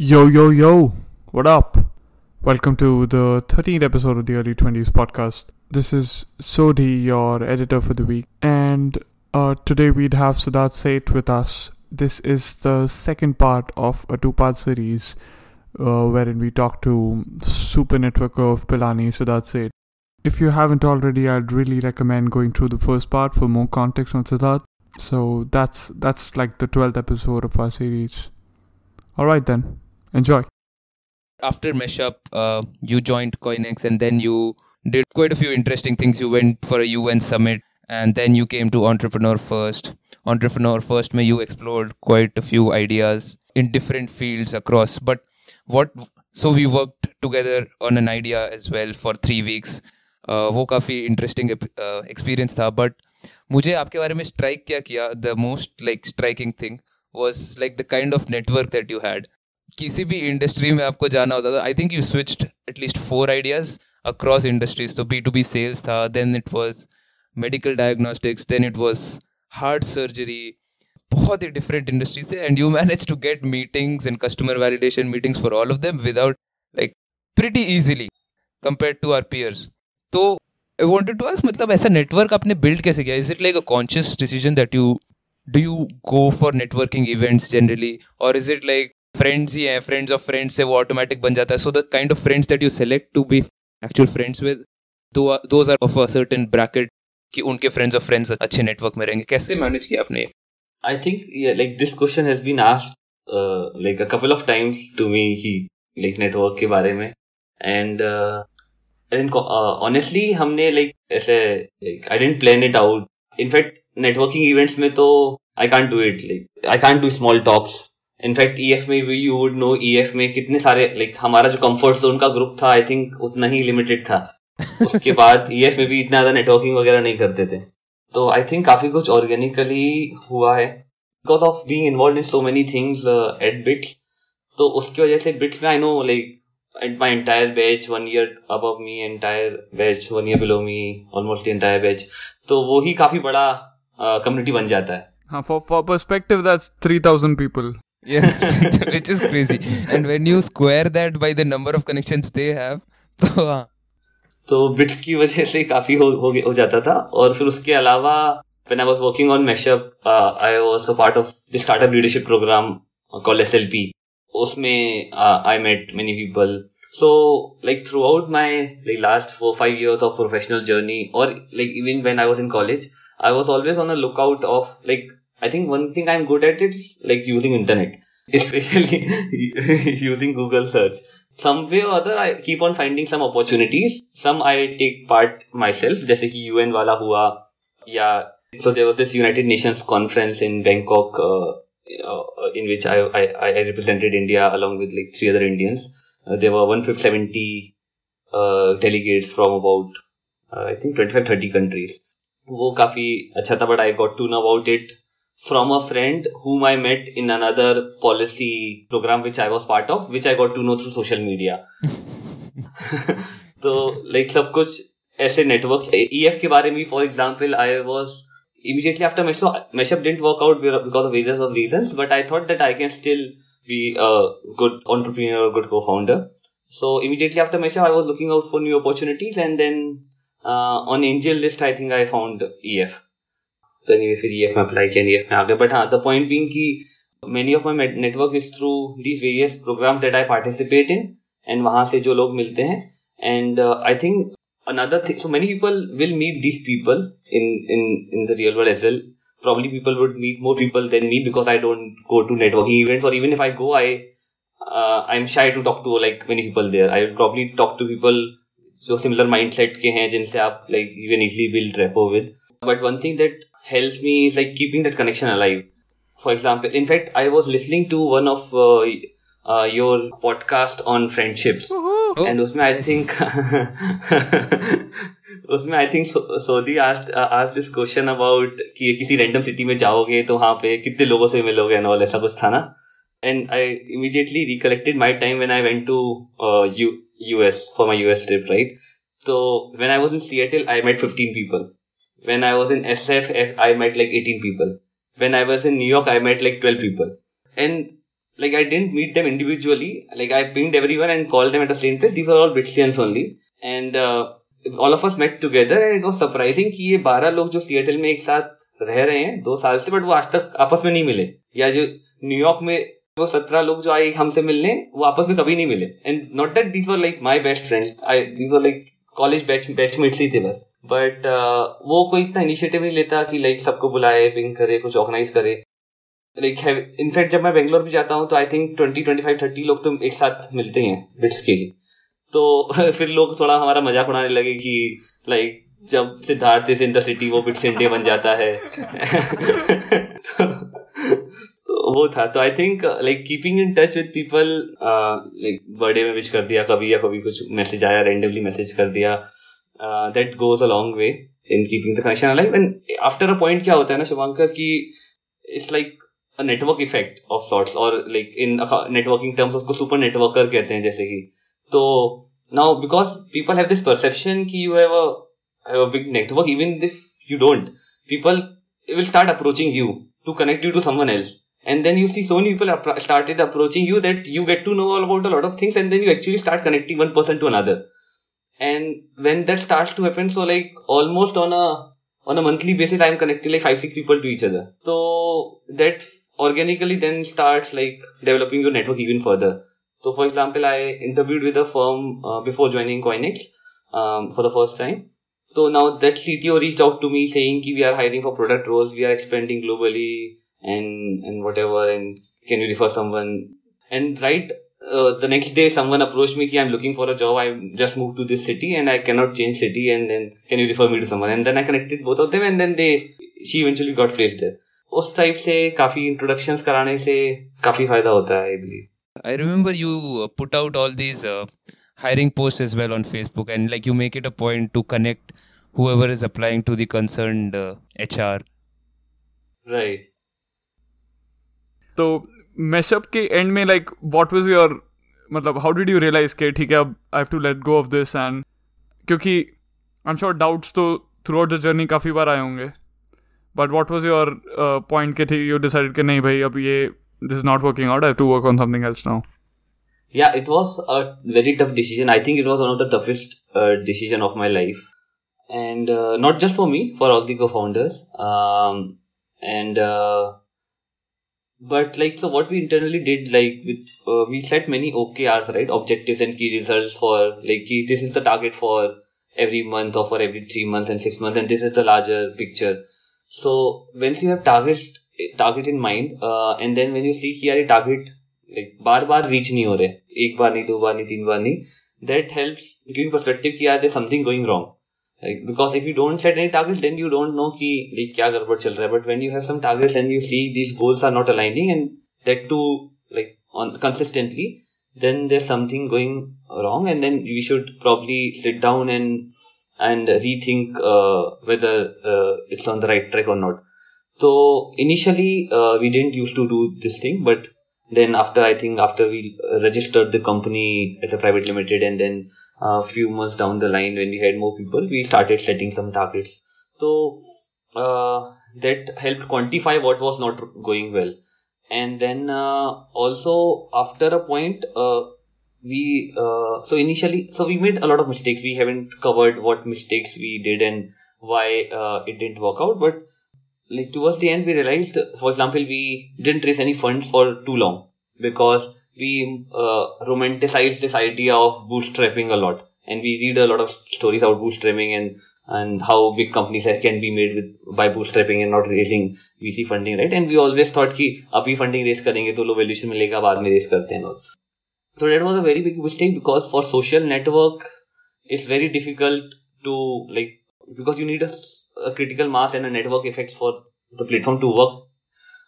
Yo, yo, yo, what up? Welcome to the 13th episode of the Early 20s podcast. This is Sodhi, your editor for the week, and uh, today we'd have Siddharth Seth with us. This is the second part of a two part series uh, wherein we talk to super networker of Pilani, Siddharth Seth. If you haven't already, I'd really recommend going through the first part for more context on Siddharth. So that's that's like the 12th episode of our series. Alright then, enjoy. after Meshup, uh, you joined Coinex and then you did quite a few interesting things. You went for a UN summit and then you came to Entrepreneur First. Entrepreneur First, may you explored quite a few ideas in different fields across. But what so we worked together on an idea as well for three weeks. Uh, वो काफ़ी interesting experience था but मुझे आपके बारे में strike क्या किया the most like striking thing was like the kind of network that you had किसी भी इंडस्ट्री में आपको जाना होता था I think you switched at least four ideas across industries तो बी टू बी सेल्स था then it was medical diagnostics then it was heart surgery बहुत ही डिफरेंट इंडस्ट्री से and you manage to get meetings and customer validation meetings for all of them without like pretty easily compare to our peers तो I wanted to ask मतलब ऐसा network आपने build कैसे किया? Is it like a conscious decision that you do you go for networking events generally और is it like friends ही हैं friends of friends से वो ऑटोमेटिक बन जाता है. So the kind of friends that you select to be actual friends with though are of certain bracket कि उनके फ्रेंड्स ऑफ़ फ्रेंड्स अच्छे नेटवर्क में रहेंगे. कैसे मैनेज किया आपने? I think like this question has been asked like a couple of times to me he like network के बारे में. एंड ऑनेस्टली हमने लाइक ऐसे I didn't plan it out in fact networking events में तो I can't do it like I can't do small talks In E F में भी you would know EF में कितने सारे like हमारा जो comfort जोन का ग्रुप था आई थिंक उतना ही लिमिटेड था. उसके बाद ई एफ़ में भी इतना ज़्यादा नेटवर्किंग वगैरह नहीं करते थे तो आई थिंक काफ़ी कुछ ऑर्गेनिकली हुआ है because of being involve in so many things at BITS तो उसकी वजह से बिट्स में I know like at my entire batch one year above me entire batch one year below me almost entire batch तो वो ही काफ़ी बड़ा community uh, बन जाता है Uh, for, for perspective, that's 3,000 people. yes which is crazy and when you square that by the number of connections they have तो हाँ तो बिट्स की वजह से काफी हो, हो, हो जाता था और फिर उसके अलावा when I was working on Meshup, uh, I was a part of the startup leadership program called SLP. उसमें uh, I met many people. So like throughout my like last four five years of professional journey, or like even when I was in college, I was always on the lookout of like I think one thing I'm good at is like using internet, especially using Google search. Some way or other, I keep on finding some opportunities. Some I take part myself, जैसे कि UN वाला हुआ या so there was this United Nations conference in Bangkok uh, uh, in which I, I I represented India along with like three other Indians. Uh, there were 170 uh, delegates from about uh, I think 25 30 countries. वो काफी अच्छा था but I got to know about it from a friend whom I met in another policy program which I was part of which I got to know through social media. तो like सब कुछ ऐसे network EF के बारे में for example I was immediately after Meshup, Meshup didn't work out because of various of reasons, but I thought that I can still be a good entrepreneur, a good co-founder. So immediately after Meshup, I was looking out for new opportunities, and then uh, on Angel List, I think I found EF. तो any फिर E F में apply किया नीएफ में आ गया। But हाँ the point being की many of my network is through these various program that I participate in and वहाँ से जो लोग मिलते हैं। And I think another thing so many people will meet this people in in in the real world as well probably people would meet more people than me because I don't go to networking events और even if I go I I am shy to talk to like many people there I probably talk to people जो similar mind set के हैं, जिनसे आप like you can easily build rapport with but one thing that help me is like keeping that connection alive for example in fact I was listening to one of your podcast on friendships and उसमें I think उसमें I think सोदी आज आज this question about कि किसी random city में जाओगे तो वहाँ पे कितने लोगों से मिलोगे एंड ऑल ऐसा कुछ था ना? And I immediately recollected my time when I went to US for my US trip right तो when I was in Seattle I met 15 people when I was in SF I met like 18 people when I was in New York I met like 12 people and like I didn't meet them individually. Like I pinged everyone and called them at the same place. These were all Britsians only, and uh, all of us met together. And it was surprising कि ये बारह लोग जो Seattle में एक साथ रह रहे हैं दो साल से बट वो आज तक आपस में नहीं मिले या जो न्यूयॉर्क में वो सत्रह लोग जो आए हमसे मिलने वो आपस में कभी नहीं मिले and not that these were like my best friends I these were like college batch batchmates ही थे बस बट uh, वो कोई इतना इनिशिएटिव नहीं लेता कि लाइक सबको बुलाए पिंग करे कुछ ऑर्गेनाइज करे। लाइक इनफैक्ट जब मैं बेंगलोर भी जाता हूँ तो I think twenty twenty five thirty लोग तो एक साथ मिलते हैं बिट्स के लिए। तो फिर लोग थोड़ा हमारा मज़ाक उड़ाने लगे कि लाइक जब Siddharth is in the city वो बिट्स इंडिया बन जाता है। तो वो था। तो I think like keeping in touch with people like birthday में विश कर दिया कभी या कभी कुछ मैसेज आया रेंडमली मैसेज कर दिया। that goes a long way in keeping the connection alive and after a point क्या होता है ना शुभांकर कि it's like a network effect of sorts और लाइक इन नेटवर्किंग टर्म्स उसको सुपर नेटवर्कर कहते हैं जैसे कि तो now because people have this perception कि you have a big network even if you don't people will start approaching you to connect you to someone else and then you see so many people appro- started approaching you that you get to know all about a lot of things and then you actually start connecting one person to another and when that starts to happen so like almost on a on a monthly basis i'm connecting like five six people to each other so that organically then starts like developing your network even further. So, for example, I interviewed with a firm uh, before joining Coinex um, for the first time. So now that CTO reached out to me saying we are hiring for product roles, we are expanding globally and and whatever, and can you refer someone? And right uh, the next day, someone approached me, I'm looking for a job. I just moved to this city and I cannot change city. And then can you refer me to someone? And then I connected both of them, and then they she eventually got placed there. उस type से काफी introductions कराने से काफी फायदा होता है I believe I remember you put out all these hiring posts as well on Facebook and like you make it a point to connect whoever is applying to the concerned uh, HR. Right. तो Meshup के end में like what was your मतलब how did you realise के ठीक है अब I have to let go of this end क्योंकि I am sure doubts तो थ्रू आउट द जर्नी काफ़ी बार आए होंगे but what was your point के थी यू डिसाइड के नहीं भाई अब ये this is not working out to work on something else now Yeah, it was a very tough decision. I think it was one of the toughest uh, decision of my life, and uh, not just for me, for all the co-founders. Um, and uh, but like so, what we internally did, like with uh, we set many OKRs, right, objectives and key results for like key, this is the target for every month or for every three months and six months, and this is the larger picture. So once you have target target in mind, uh, and then when you see कि यार target like बार बार reach नहीं हो रहे एक बार नहीं दो बार नहीं तीन बार नहीं that helps giving perspective कि यार there's something going wrong Like, because if you don't set any targets, then you don't know ki like kya garbar chal raha hai. But when you have some targets and you see these goals are not aligning and that too like on consistently, then there's something going wrong, and then we should probably sit down and and rethink uh, whether uh, it's on the right track or not. So initially uh, we didn't used to do this thing, but then after I think after we registered the company as a private limited, and then a few months down the line when we had more people, we started setting some targets. So uh, that helped quantify what was not going well, and then uh, also after a point uh, we uh, so initially so we made a lot of mistakes. We haven't covered what mistakes we did and why uh, it didn't work out. But like towards the end we realized for example we didn't raise any funds for too long because we uh, romanticized this idea of bootstrapping a lot and we read a lot of stories about bootstrapping and and how big companies can be made with by bootstrapping and not raising VC funding, right? And we always thought कि अभी funding raise करेंगे तो low valuation मिलेगा बाद में raise करते हैं so that was a very big mistake because for social network, it's very difficult to like because you need a, a critical mass and a network effects for the platform to work.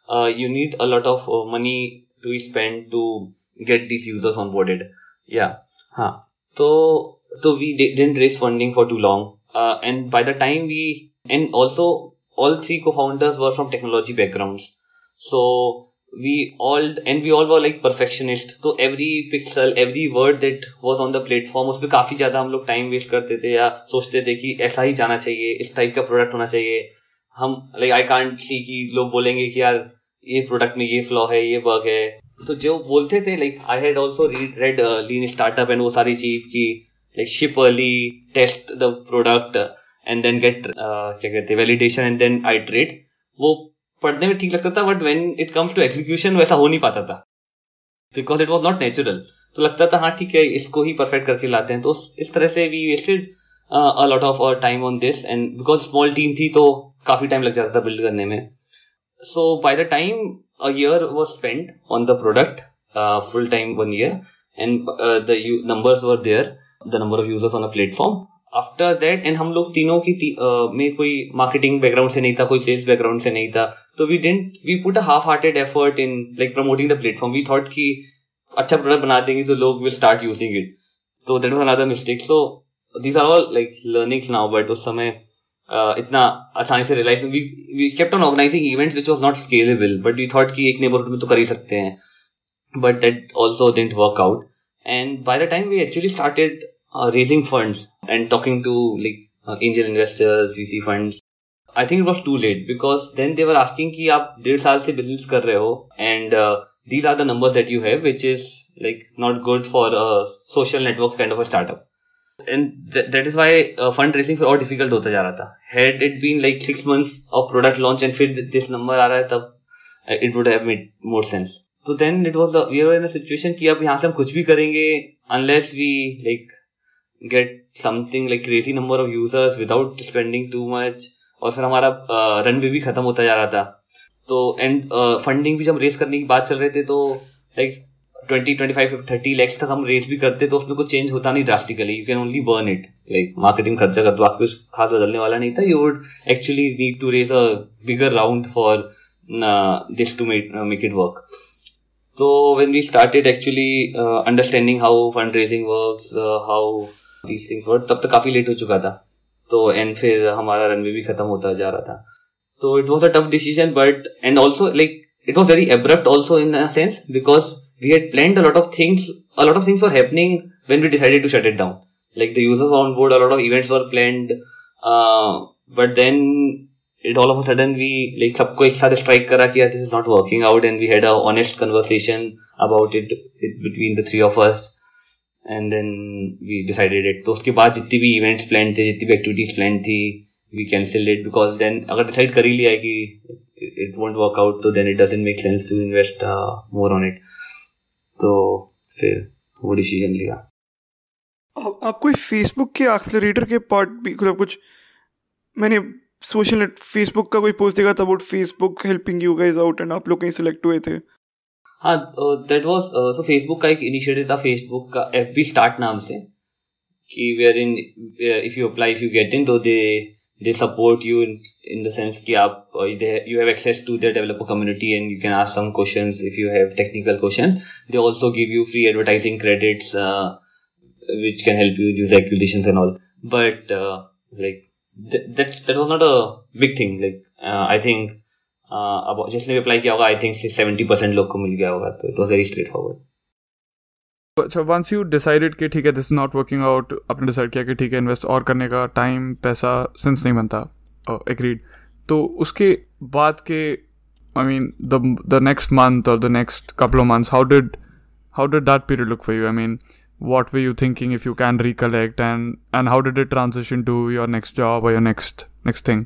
Uh, you need a lot of uh, money spend to get these users onboarded. Yeah. Huh. So so we didn't raise funding for too long. Uh, and by the time we and also all three co-founders were from technology backgrounds. So we all and we all were like perfectionist तो every pixel every word that was on the platform उस पर काफ़ी ज़्यादा हम लोग time waste करते थे या सोचते थे कि ऐसा ही जाना चाहिए इस टाइप का प्रोडक्ट होना चाहिए हम लाइक आई कांट सी कि लोग बोलेंगे कि यार ये प्रोडक्ट में ये फ्लॉ है, ये बग है। तो जो बोलते थे like I had also read lean startup and वो सारी चीज़ की like ship early test the product and then get क्या कहते हैं वैलिडेशन एंड देन आइट्रेट वो पढ़ने में ठीक लगता था but when it comes to execution वैसा हो नहीं पाता था। Because it was not natural तो लगता था हाँ ठीक है, इसको ही परफेक्ट करके लाते हैं। तो इस तरह से we wasted a lot of time on this and because small team थी तो काफ़ी टाइम लग जाता था बिल्ड करने में। So by the time a year was spend on the product full time one year and the numbers were there the number of users on a platform after that and हम लोग तीनों की uh, में कोई marketing background से नहीं था कोई सेल्स बैकग्राउंड से नहीं था तो we didn't we put a half hearted effort in like promoting the platform we thought कि अच्छा प्रोडक्ट बना देंगे तो लोग विल स्टार्ट यूजिंग इट तो that was another mistake so these are all like learnings now but उस समय uh, इतना आसानी से realise we we kept on organising event which was not scalable but we thought कि एक neighbourhood में तो कर ही सकते हैं but that also didn't work out and by the time we actually started raising funds and talking to like angel investors VC funds I think it was too late because then they were asking कि आप डेढ़ साल से business कर रहे हो and these are the numbers that you have which is like not good for social network network of a a th- that is why uh, fundraising for और difficult होता जा रहा था. Had it been like six months of product launch and फिर this number आ रहा है तब would have made more sense. So then it was a, we were in a situation कि अब यहाँ से हम कुछ भी करेंगे unless we like get something like crazy number of users without spending too much और फिर हमारा रन uh, भी खत्म होता जा रहा था तो एंड फंडिंग uh, भी जब रेस करने की बात चल रहे थे तो like twenty twenty five thirty lakhs तक हम रेस भी करते तो उसमें कुछ चेंज होता नहीं drastically you can only burn it like marketing खर्चा कर दो आपको कुछ खास बदलने वाला नहीं था. You would actually need to raise a bigger round for this to make it work तो when we started actually uh, understanding how fundraising works uh, how these things तब तक काफ़ी लेट हो चुका था. तो एंड फिर हमारा रनवे भी खत्म होता जा रहा था. तो it was a tough decision but and also like it was very abrupt also in sense because we had planned a lot of things. A lot of things were happening when we decided to shut it down. Like the users were on board, a lot of events were planned, uh, but then it all of a sudden we like सबको एक साथ strike करा कि this is not working out and we had a honest conversation about it, it between the three of us and then we decided it. तो उसके बाद जितनी भी events planned थे जितनी भी activities planned थी we cancel it because then अगर decide कर ही लिया है कि it won't work out तो then it doesn't make sense to invest uh, more on it तो फिर वो डिसीज़न लिया। आप, आप कोई फेसबुक के एक्सलरेटर के पार्ट भी मतलब कुछ मैंने सोशल नेट फेसबुक का कोई पोस्ट देखा था about Facebook helping you guys out and आप लोग कहीं सेलेक्ट हुए थे? हाँ दैट वाज सो फेसबुक का एक इनिशिएटिव था फेसबुक का एफ़ बी स्टार्ट नाम से कि where in if you apply if you get in तो they they support you in, in the sense कि आप uh, they, you have access to their developer community and you can ask some questions if you have technical questions they also give you free advertising credits uh, which can help you use acquisitions and all but uh, like th- that that was not a big thing like uh, I think uh, about जिसने apply किया होगा I think seventy percent लोग को मिल गया होगा तो it was very straightforward अच्छा वंस यू डिसाइडेड कि ठीक है दिस नॉट वर्किंग आउट आपने डिसाइड किया कि ठीक है इन्वेस्ट और करने का टाइम पैसा सेंस नहीं बनता एग्रीड तो उसके बाद के I mean the the next month और the next couple of months how did how did that period look for you I mean what were you thinking if you can recollect and and how did it transition to your next job or your next next thing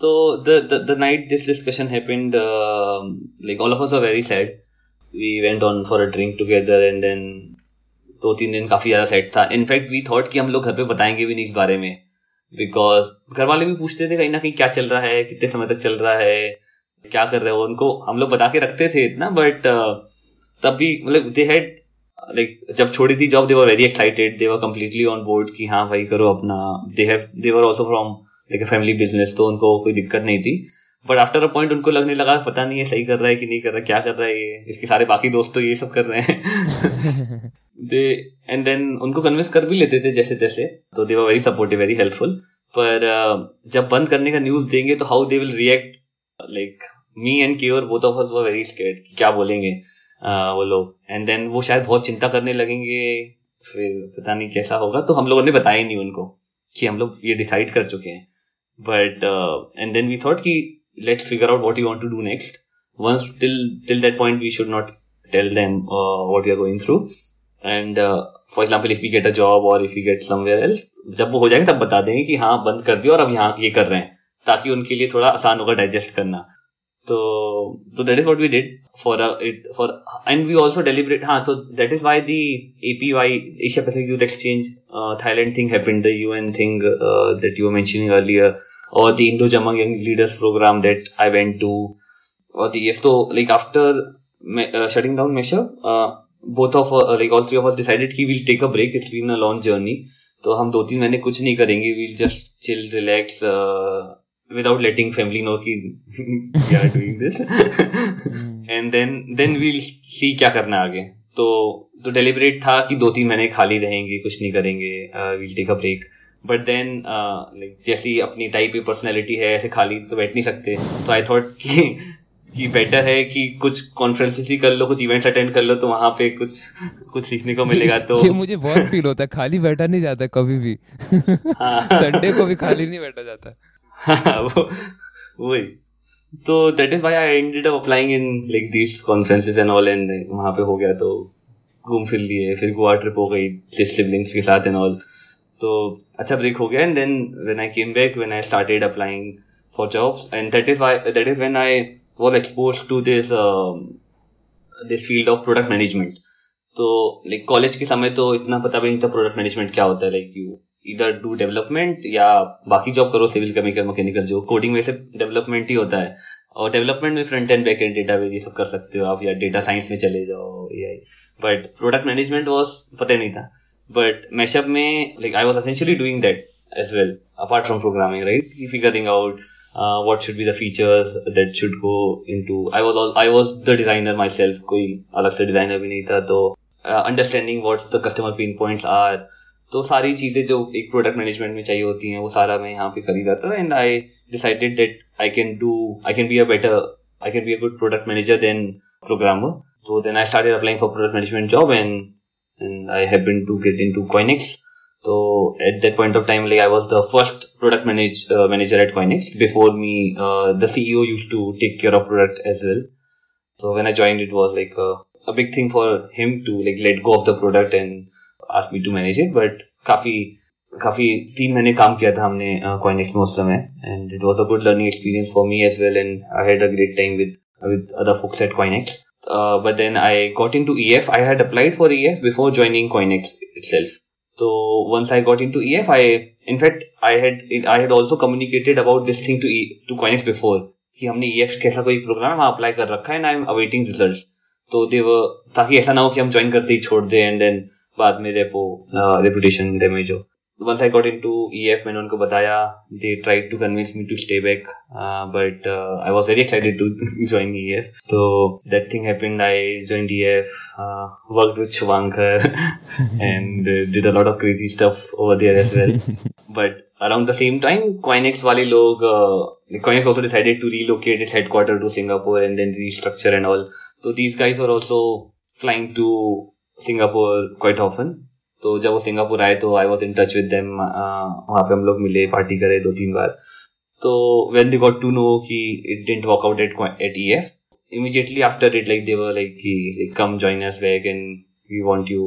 so the the, the night this discussion happened uh, like all of us are very sad we went on for a drink together and then दो तीन दिन काफ़ी ज़्यादा sad था। In fact we thought कि हम लोग घर पे बताएँगे भी नहीं इस बारे में। बिकॉज़ घर वाले भी पूछते थे कहीं ना कहीं क्या चल रहा है कितने समय तक चल रहा है क्या कर रहे हो? उनको हम लोग बता के रखते थे इतना बट uh, तब भी मतलब दे हैड लाइक जब छोड़ी थी job they were very excited they were completely on board कि हाँ भाई करो अपना। They have they were also from like a family business तो उनको कोई दिक्कत नहीं थी। बट आफ्टर अ पॉइंट उनको लगने लगा पता नहीं है सही कर रहा है कि नहीं कर रहा क्या कर रहा है ये? इसके सारे बाकी दोस्त तो ये सब कर रहे हैं। दे एंड देन उनको कन्विंस कर भी लेते थे जैसे तैसे तो they were very supportive very helpful पर uh, जब बंद करने का न्यूज़ देंगे तो how they will react like me and cure both of us were very scared क्या बोलेंगे uh, वो लोग। एंड देन वो शायद बहुत चिंता करने लगेंगे फिर पता नहीं कैसा होगा। तो हम लोगों ने बताया नहीं उनको कि हम लोग ये डिसाइड कर चुके हैं। But and then we thought कि let's figure out what you want to do next once till till that point we should not tell them uh, what we are going through and uh, for example if we get a job or if we get somewhere else जब वो हो जाएगा तब बता देंगे कि हाँ बंद कर दिया और अब यहाँ ये कर रहे हैं ताकि उनके लिए थोड़ा आसान होगा डाइजेस्ट करना तो तो that is what we did for it for and we also deliberate हाँ तो that is why the APY Asia Pacific youth exchange Thailand thing happened the UN thing that you were mentioning earlier or the Indo Jamang Young Leaders program that I went to, or the so like after me- uh, shutting down Mesha, uh, both of uh, like all three of us decided कि we'll take a break. It's been a long journey. तो हम दो तीन महीने कुछ नहीं करेंगे we'll just chill relax uh, without letting family know कि we are doing this and then then we'll see क्या करना है आगे तो तो डेलिब्रेट था कि दो तीन महीने खाली रहेंगे कुछ नहीं करेंगे will take a break but then like जैसी अपनी टाइप की पर्सनैलिटी है ऐसे खाली तो बैठ नहीं सकते। तो आई थॉट कि कि बेटर है कि कुछ कॉन्फ्रेंसेस ही कर लो कुछ इवेंट्स अटेंड कर लो तो वहाँ पे कुछ कुछ सीखने को मिलेगा तो ये मुझे बहुत फील होता है खाली बैठा नहीं जाता कभी भी। संडे को भी खाली नहीं बैठा जाता। हाँ, वो वही। तो that is why I ended up applying in like this conferences and all and वहाँ पे हो गया तो घूम फिर लिए फिर गोवा ट्रिप हो गई सिबलिंग्स के साथ एंड ऑल तो अच्छा ब्रेक हो गया and then when I came back when I started applying for jobs and that is why that is when I was exposed to this this field of product management तो like college के समय तो इतना पता भी नहीं था product management क्या होता है लाइक यू इधर डू डेवलपमेंट या बाकी जॉब करो सिविल केमिकल मैकेनिकल जो कोडिंग में से डेवलपमेंट ही होता है। और डेवलपमेंट में front end back end data ये सब कर सकते हो आप, या डेटा साइंस में चले जाओ ए बट प्रोडक्ट मैनेजमेंट वॉज़ पता नहीं था। बट मैशअप में like I was essentially doing that as well apart from programming right figuring out what should be the features that should go into I was all, I was the designer myself कोई अलग से designer भी नहीं था तो understanding what's the customer pain points are तो सारी चीज़ें जो एक प्रोडक्ट मैनेजमेंट में चाहिए होती हैं वो सारा मैं यहाँ पे ही था and I decided that I can do I can be a better I can be a good product manager then programmer so then I started applying for product management job and and I happened to get into Coinex. So at that point of time, like I was the first product manage, uh, manager at Coinex. Before me, uh, the CEO used to take care of product as well. So when I joined, it was like a, a big thing for him to like let go of the product and ask me to manage it. But काफी काफी तीन महीने काम किया था हमने CoinEx में उस समय and it was a good learning experience for me as well and I had a great time with with other folks at Coinex. Uh, but then I got into EF. I had applied for EF before joining Coinex itself. So once I got into EF, I in fact I had I had also communicated about this thing to e, to Coinex before कि हमने EF कैसा कोई programme वहाँ apply कर रखा है and I am awaiting result तो दे वो ताकि ऐसा ना हो कि हम ज्वाइन करते ही छोड़ दें एंड देन बाद में रेपो रेपुटेशन डैमेज हो once I got into EF मैंने उनको बताया they tried to convince me to stay back uh, but uh, I was very excited to join EF so that thing happened I joined EF uh, worked with Shavankar and uh, did a lot of crazy stuff over there as well but around the same time Coinex वाले लोग uh, Coinex also decided to relocate its headquarter to Singapore and then restructure and all so these guys were also flying to Singapore quite often तो जब वो Singapore आए तो I was in touch with them वहाँ पे हम लोग मिले पार्टी करे दो तीन बार। तो when they got to know कि it didn't work out at at E F immediately after it like they were like come join us back and we want you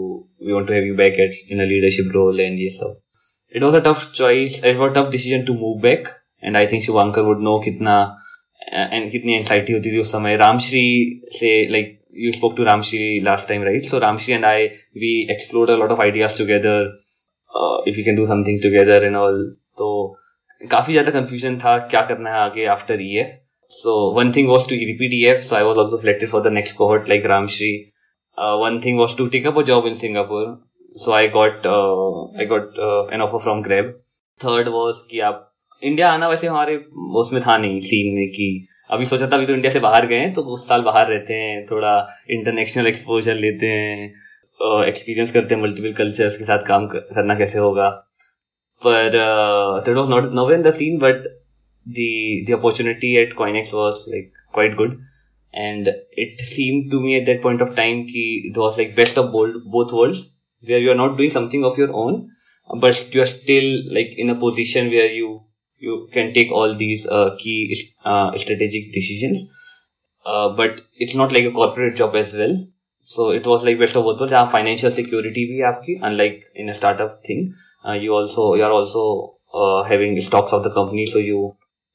we want to have you back at in a leadership role and ये सब। It was a tough choice it was tough decision to move back and I think Shivankar would know कितना कितनी anxiety होती थी उस समय। रामश्री से like you spoke to Ramshri last time, right? So Ramshri and I, we explored a lot of ideas together. Uh, if we can do something together and all. तो काफ़ी ज़्यादा confusion था क्या करना है आगे EF. So one thing was to repeat EF. So I was also selected for the next cohort like Ramshri. Uh, one thing was to take up a job in Singapore. So I got uh, I got uh, an offer from Grab. Third was कि आप India आना वैसे हमारे उसमें था नहीं scene में कि अभी सोचा था, अभी तो इंडिया से बाहर गए हैं तो कुछ साल बाहर रहते हैं, थोड़ा इंटरनेशनल एक्सपोजर लेते हैं एक्सपीरियंस करते हैं मल्टीपल कल्चर्स के साथ काम करना कैसे होगा। पर that not no way in the scene but the opportunity at Coinex was like quite good and it seem to me at that point of time की it was like best of bold both world way are you are not doing something of your own but you are still like in a position way are you you can take all these uh, key uh, strategic decisions uh, but it's not like a corporate job as well so it was like best of both जहाँ financial security भी है आपकी unlike in startup thing you also you are also having stocks of the company so you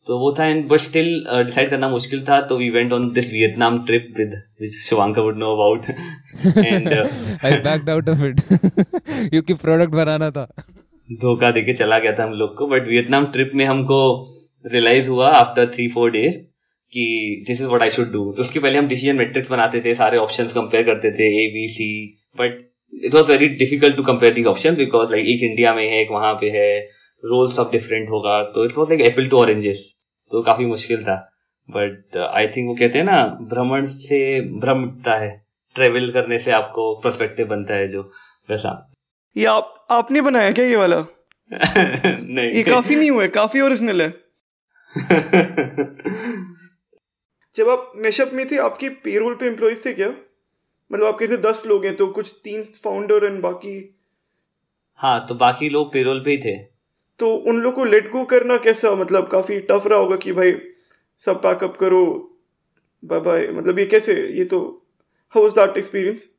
तो वो था and but still decide करना मुश्किल था तो we went on this Vietnam trip with which Shivanka would know about and I backed out of it क्योंकि product बनाना था धोखा देके चला गया था हम लोग को बट वियतनाम ट्रिप में हमको रियलाइज़ हुआ आफ्टर थ्री फोर डेज़ कि this is what I should do तो उसके पहले हम डिसीज़न मैट्रिक्स बनाते थे, सारे ऑप्शंस कंपेयर करते थे A B C but it was very difficult to compare this option because like एक इंडिया में है, एक वहाँ पे है रोल सब डिफरेंट होगा तो it was like apple to oranges तो काफ़ी मुश्किल था। बट आई थिंक वो कहते हैं ना, भ्रमण से भ्रम उठता है ट्रेवल करने से आपको परस्पेक्टिव बनता है जो, वैसा। ये आप आपने बनाया क्या ये वाला? नहीं। ये काफ़ी नहीं हुआ है काफ़ी ओरिजिनल है। जब आप मेशअप में थे आपके पेरोल पे एम्प्लॉयज़ थे क्या? मतलब आपके थे दस लोग हैं तो कुछ तीन फाउंडर एंड बाकी हाँ तो बाकी लोग पेरोल पे ही थे। तो उन लोग को लेट गो करना कैसा? मतलब काफ़ी टफ रहा होगा कि भाई सब पैकअप करो बाय बाय मतलब ये कैसे? ये तो हाउ वाज दैट एक्सपीरियंस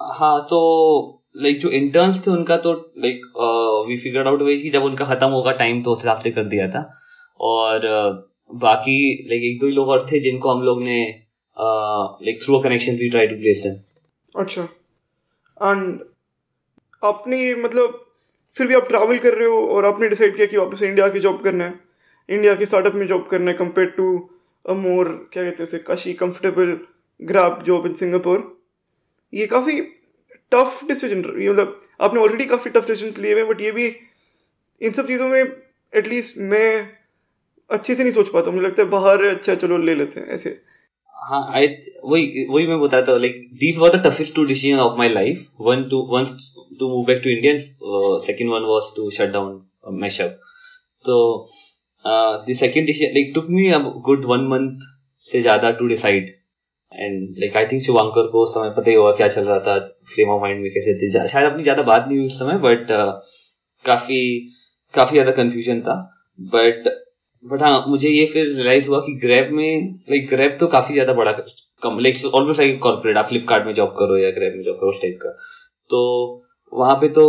हाँ तो लाइक जो इंटर्न्स थे उनका तो like we figure out way कि जब उनका खत्म होगा टाइम तो उस हिसाब से कर दिया था। और uh, बाकी लाइक एक दो ही लोग और थे जिनको हम लोग ने like through connection we try to place them अच्छा। एंड आपने मतलब फिर भी आप ट्रैवल कर रहे हो और आपने डिसाइड किया कि वापस इंडिया की जॉब करना है। इंडिया के स्टार्टअप में जॉब करना है कंपेयर टू अ मोर क्या कहते हैं उसे Kashi comfortable grab job in Singapore ये काफ़ी टफ डिसीज़न मतलब आपने ऑलरेडी काफ़ी टफ डिसीज़न लिए हुए बट ये भी इन सब चीज़ों में एटलीस्ट मैं अच्छे से नहीं सोच पाता मुझे लगता है बाहर अच्छा चलो ले लेते हैं, ऐसे। हाँ आई वही वही मैं बताता हूँ like these were the toughest two decision of my life one two once to move back to India second one was to shut down Mashup तो the second decision like took me a good one month से ज़्यादा to decide and like I think Shivankar को उस समय पता ही होगा क्या चल रहा था फ्रेम ऑफ़ माइंड में कैसे थे। शायद अपनी ज़्यादा बात नहीं हुई उस समय बट uh, काफ़ी काफ़ी ज़्यादा कंफ्यूजन था। बट बट हाँ मुझे ये फिर रियलाइज़ हुआ कि ग्रैब में लाइक ग्रैब तो काफ़ी ज़्यादा बड़ा कम लाइक ऑलमोस्ट लाइक कॉर्पोरेट आप फ्लिपकार्ट में जॉब करो या ग्रैब में जॉब करो उस टाइप का। तो वहाँ पे तो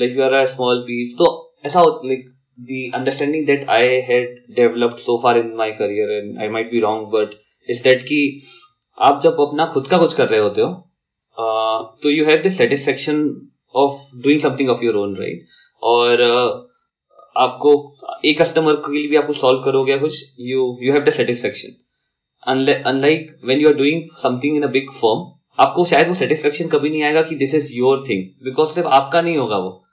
like you are small piece तो ऐसा like the understanding that I had developed so far in my career and I might be wrong but is that कि आप जब अपना खुद का कुछ कर रहे होते हो तो you have the satisfaction of doing something of your own right और आपको एक कस्टमर के लिए भी आपको सॉल्व करोगे कुछ you you have the satisfaction unlike when you are doing something in a big form आपको शायद वो सेटिस्फेक्शन कभी नहीं आएगा कि this is your thing because सिर्फ़ आपका नहीं होगा वो.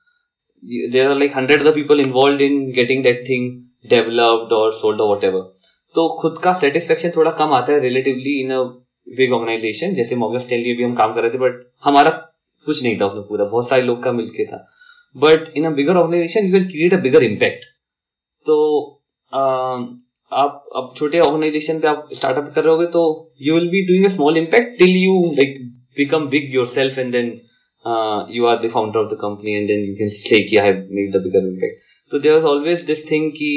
There are like hundred the people involve in getting that thing developed और सोल्ड वट तो खुद का सेटिस्फेक्शन थोड़ा कम आता है relatively in a big organization जैसे मॉगन स्टेल भी हम काम कर रहे थे बट हमारा कुछ नहीं था उसमें पूरा, बहुत सारे लोग का मिलके था। But in a bigger organization you can create a bigger impact तो आप, अब छोटे ऑर्गेनाइजेशन पे आप स्टार्टअप कर रहे हो तो you will be doing a small impact till you like become big yourself and then you are the founder of the company and then you can say कि I have made the bigger impact तो was always this thing कि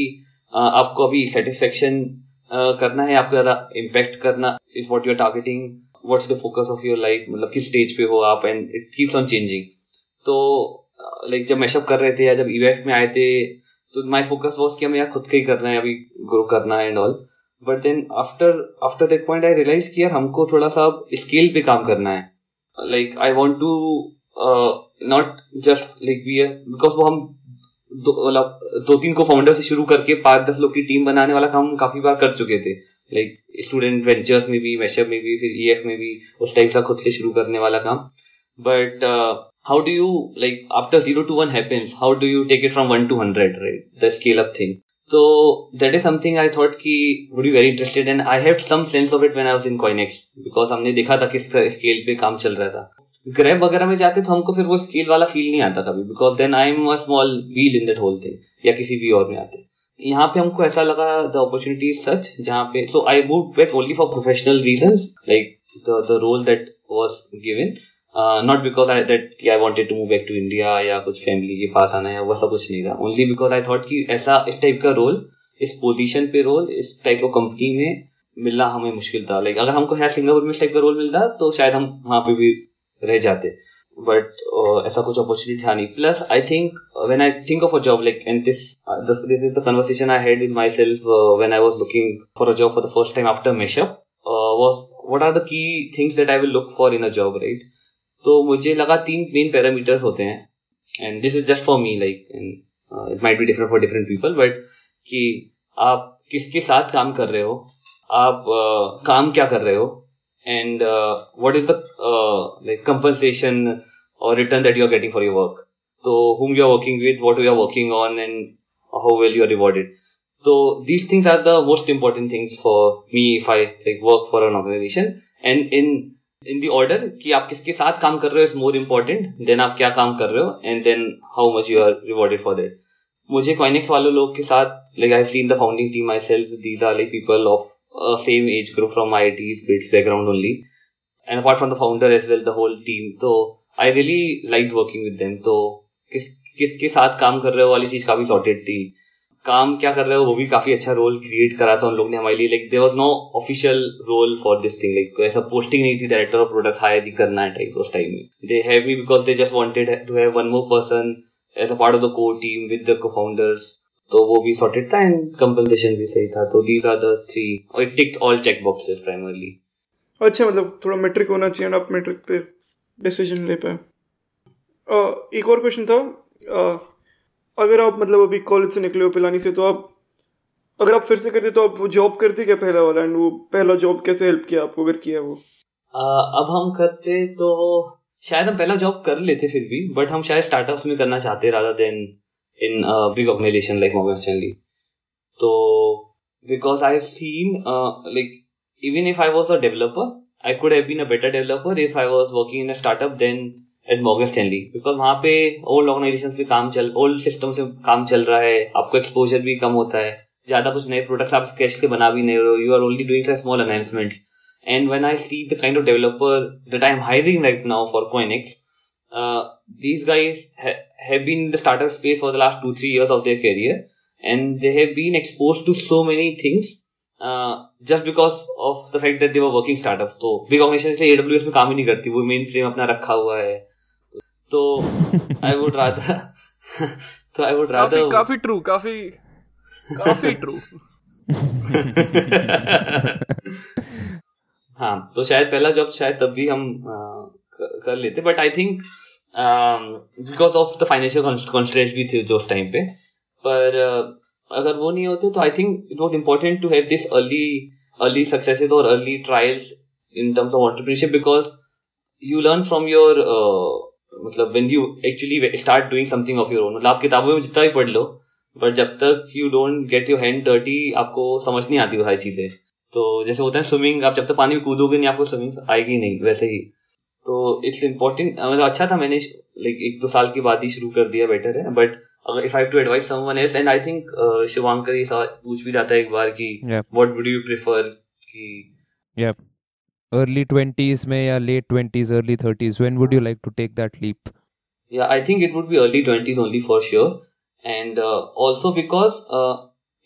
आपको अभी satisfaction करना है आपको ज़्यादा impact करना is what you are targeting what's the focus of your life मतलब किस स्टेज पे हो आप and it keeps on changing तो लाइक जब मैशअप कर रहे थे या जब ईवेफ में आए थे तो माई फोकस वॉज़ कि हमें यार खुद का ही करना है, अभी ग्रो करना है and all but then after after that point I realize कि यार हमको थोड़ा सा स्केल पे काम करना है. Like I want to not just like be because वो हम मतलब दो तीन को फाउंडर से शुरू करके पाँच दस लोग की टीम बनाने वाला काम काफ़ी बार कर चुके थे। लाइक स्टूडेंट वेंचर्स में भी मैशअप में भी, फिर ईएफ में भी, उस टाइप का खुद से शुरू करने वाला काम। But how do you like after zero to one happens how do you take it from one to hundred right the scale of thing तो that is something I thought की would you very interested and I have some sense of it when I was in Coinex because हमने देखा था किस scale पे काम चल रहा था। ग्रैब वगैरह में जाते तो हमको फिर वो स्केल वाला फील नहीं आता कभी because then I am a small wheel in that whole thing या किसी भी और में आते। यहाँ पे हमको ऐसा लगा द अपॉर्चुनिटी सच जहाँ पे so I would wait only for professional reason like the role that was given not because I that I wanted to move back to India या कुछ फैमिली के पास आना है वैसा कुछ नहीं था ओनली बिकॉज़ आई थॉट कि ऐसा इस टाइप का रोल इस पोजिशन पे रोल इस टाइप ऑफ़ कंपनी में मिलना हमें मुश्किल था। लाइक अगर हमको है सिंगापुर में इस टाइप का रोल मिलता तो शायद हम वहाँ पे भी रह जाते। बट uh, ऐसा कुछ अपॉर्चुनिटी था नहीं। Plus I think when I think of a job like and this this is the conversation I had with myself when I was looking for a job for the first time after Mashup was what are the key things that I will look for in a job right तो मुझे लगा तीन main parameters होते हैं। And this is just for me like it might be different for different people but कि आप किसके साथ काम कर रहे हो? आप uh, काम क्या कर रहे हो? And uh, what is the uh, like compensation or return that you are getting for your work so whom you are working with what you are working on and how well you are rewarded so these things are the most important things for me if i like work for an organization and in in the order कि आप किसके साथ काम कर रहे हो is more important then आप क्या काम कर रहे हो and then how much you are rewarded for that मुझे कॉइनिक्स वाले लोग के साथ like I seen the founding team myself these are like people of uh, same age group from IIT's Bates background only. And apart from the founder as well, the whole team. So I really liked working with them. तो किस किसके साथ काम कर रहे हो वाली चीज़ काफ़ी सॉर्टेड थी काम क्या कर रहे हो वो भी काफ़ी अच्छा रोल क्रिएट करा था उन लोग ने हमारे लिए like there was no official role for this thing like ऐसा पोस्टिंग नहीं थी डायरेक्टर ऑफ़ प्रोडक्ट हायर ही करना है टाइप उस टाइम में they have me because they just wanted to have one more person as a part of the core team with the cofounders तो वो भी सॉर्टेड था एंड कंपनसेशन भी सही था। तो दीज आर द थ्री और it ticked all check boxes primarily अच्छा मतलब थोड़ा मेट्रिक होना चाहिए और आप मेट्रिक पे डिसीज़न ले पाए। uh, एक और क्वेश्चन था। uh, अगर आप मतलब अभी कॉलेज से निकले हो पिलानी से तो आप अगर आप फिर से करते तो आप वो जॉब करते क्या पहला वाला? एंड वो पहला जॉब कैसे हेल्प किया आपको अगर किया वो? uh, अब हम करते तो शायद हम पहला जॉब कर लेते फिर भी बट हम शायद स्टार्टअप्स में करना चाहते rather than in a big organization like Morgan Stanley. So because I've seen uh, like even if I was a developer, I could have been a better developer if I was working in a startup than at Morgan Stanley because वहाँ पे old organization पे काम चल old system से काम चल रहा है आपको एक्सपोजर भी कम होता है ज़्यादा कुछ नए प्रोडक्ट्स आप स्केच से बना भी नहीं रहे हो you are only doing small announcements and when I see the kind of developer that I am hiring right now for Coinex uh, these guys ha- have been in the startup space for the last two three years of their career and they have been exposed to so many things uh, just because of the fact that they were working startup तो big organization से AWS में काम ही नहीं करती वो main frame अपना रखा हुआ है तो आई वुड रादर तो आई वुड काफ़ी रादर काफ़ी ट्रू काफ़ी काफ़ी ट्रू हाँ तो शायद पहला जॉब शायद तब भी हम आ, कर लेते but I think because of the financial constants भी थे जो उस टाइम पे. पर uh, अगर वो नहीं होते तो I think it was important to have this early early successes और early trials in terms of entrepreneurship because you learn from your मतलब when you actually start doing something of your own मतलब आप किताबों में जितना भी पढ़ लो but जब तक you don't get your hand dirty आपको समझ नहीं आती वो सारी चीज़ें. तो जैसे होता है स्विमिंग आप जब तक पानी में कूदोगे नहीं आपको स्विमिंग आएगी नहीं वैसे ही. तो इट्स इम्पोर्टेंट मतलब अच्छा था मैंने लाइक एक दो साल के बाद ही शुरू कर दिया बेटर है बट अगर if I to advice someone as and I think Shivankar ही पूछ भी जाता है एक बार कि व्हाट वुड यू प्रेफर कि या अर्ली 20s में या late 20s early 30s when would you like to take that leap या I think it would be early 20s only for sure and also because